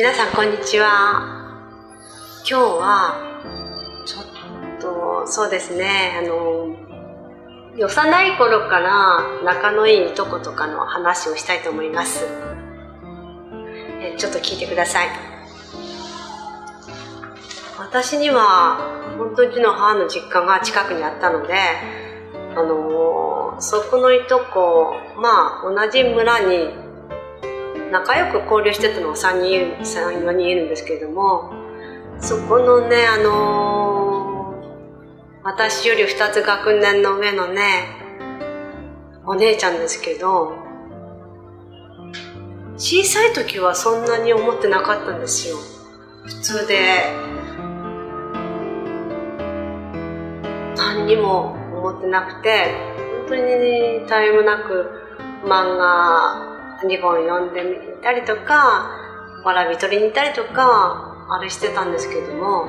皆さんこんにちは。今日はちょっとそうですね。あの幼い頃から仲のいいいとことかの話をしたいと思います。えちょっと聞いてください。私には本当にの母の実家が近くにあったのであのそこのいとこまあ同じ村に仲良く交流してたのが3人34人いるんですけれどもそこのねあの私より2つ学年の上のねお姉ちゃんですけど小さい時はそんなに思ってなかったんですよ。普通で何にも思ってなくて本当に絶えもなく漫画2本読んでみたりとかわらび取りに行ったりとかあれしてたんですけども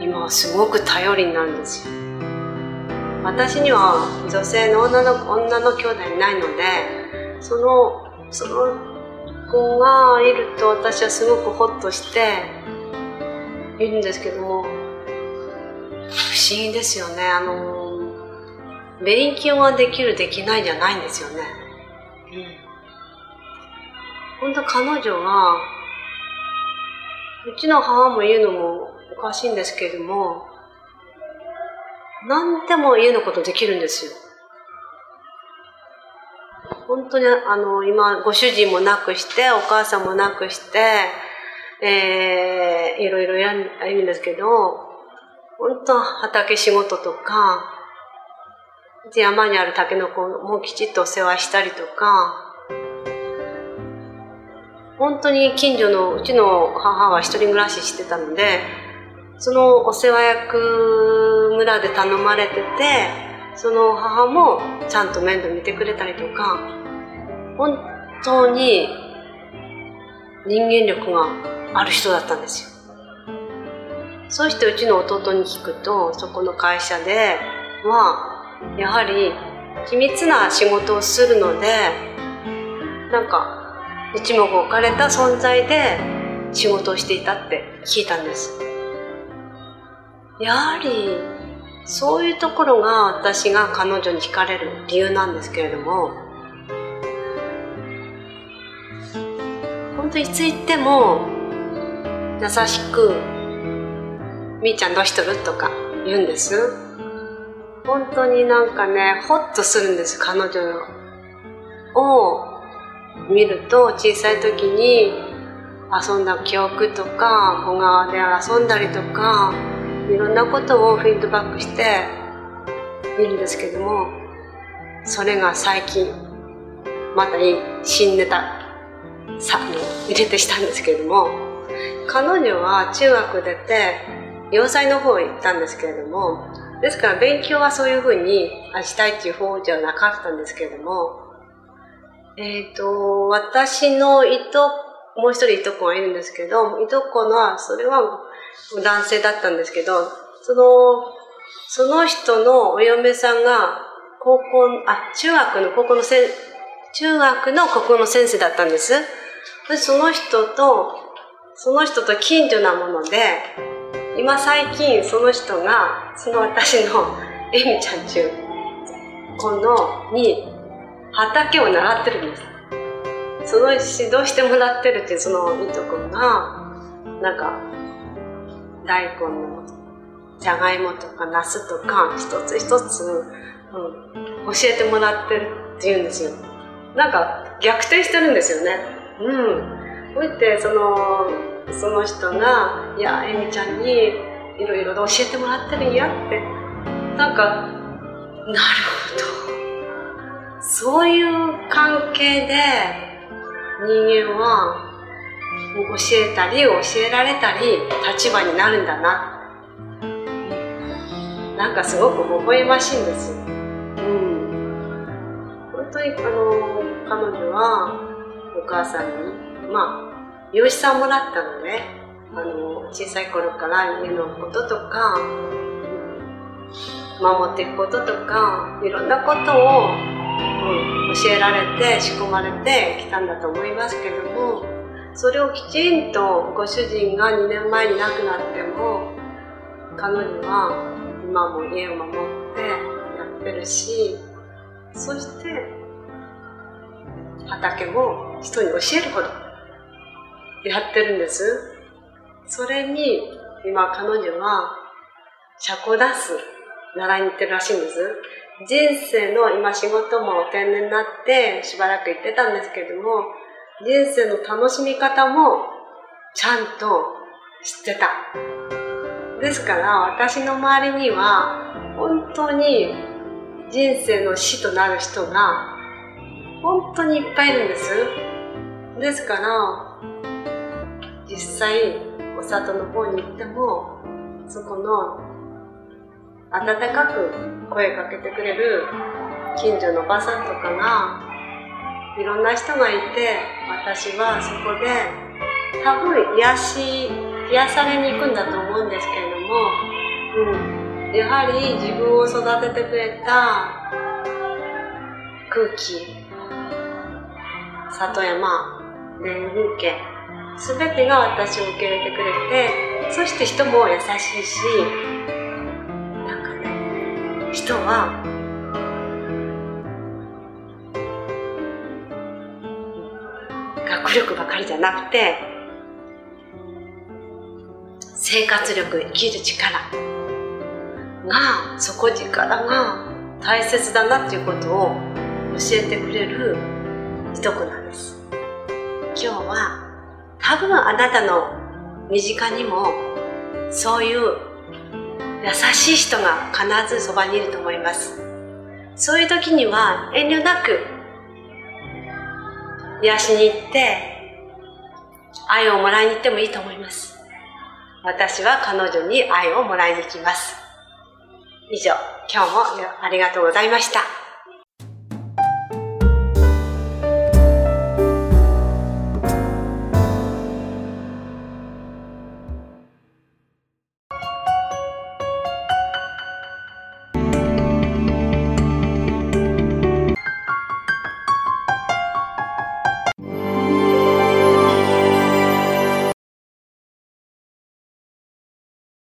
今はすごく頼りになるんですよ。私には女性の女の女の兄弟いないのでそのその子がいると私はすごくホッとしているんですけども不思議ですよね。あの勉強ができるできないじゃないんですよね。うん。本当彼女はうちの母も言うのもおかしいんですけれども何でも家のことできるんですよ。本当にあの今ご主人もなくしてお母さんもなくしてえー、いろいろやるんですけど本当畑仕事とか山にあるタケノコもきちっとお世話したりとか本当に近所のうちの母は一人暮らししてたのでそのお世話役村で頼まれててその母もちゃんと面倒見てくれたりとか本当に人間力がある人だったんですよ。そしてうちの弟に聞くとそこの会社ではやはり秘密な仕事をするのでなんか一目置かれた存在で仕事をしていたって聞いたんです。やはりそういうところが私が彼女に惹かれる理由なんですけれども本当いつ言っても優しく「みーちゃんどうしとる?」とか言うんです。本当になんかねホッとするんです彼女を。見ると小さい時に遊んだ記憶とか小川で遊んだりとかいろんなことをフィードバックして見るんですけどもそれが最近また新ネタさ入れてしたんですけれども彼女は中学出て洋裁の方へ行ったんですけれどもですから勉強はそういうふうにしたいっていう方じゃなかったんですけれどもえっ、ー、と私のいともう一人いとこがいるんですけどいとこのはそれは男性だったんですけどそのその人のお嫁さんが高校あ中学の高校のせ中学の国語の先生だったんです。でその人とその人と近所なもので今最近その人がその私のエミちゃんちゅうこのに畑を習ってるんですその指導してもらってるっていうそのいとこがなんか大根のじゃがいもとかナスとか一つ一つ、うん、教えてもらってるっていうんですよ。なんか逆転してるんですよね。うん。こうやってそのその人が「いやえみちゃんにいろいろ教えてもらってるんや」って。なんかなるほど。そういう関係で人間は教えたり教えられたり立場になるんだな。なんかすごく微笑ましいんですよ、うん、本当にあの彼女はお母さんにまあ養子さんもらったのであの小さい頃から家のこととか守っていくこととかいろんなことを、教えられて仕込まれてきたんだと思いますけどもそれをきちんとご主人が2年前に亡くなっても彼女は今も家を守ってやってるしそして畑も人に教えるほどやってるんです。それに今彼女は社交ダンス習いに行ってるらしいんです。人生の今仕事もお定年になってしばらく行ってたんですけども人生の楽しみ方もちゃんと知ってた。ですから私の周りには本当に人生の死となる人が本当にいっぱいいるんです。ですから実際お里の方に行ってもそこの温かく声かけてくれる近所のおばさんとかがいろんな人がいて私はそこで多分癒し癒されに行くんだと思うんですけれども、うん、やはり自分を育ててくれた空気里山田風景全てが私を受け入れてくれてそして人も優しいし人は学力ばかりじゃなくて生活力生きる力が底力が大切だなっていうことを教えてくれる一子なんです。今日は多分あなたの身近にもそういう優しい人が必ずそばにいると思います。そういう時には遠慮なく癒しに行って愛をもらいに行ってもいいと思います。私は彼女に愛をもらいに行きます。以上、今日もありがとうございました。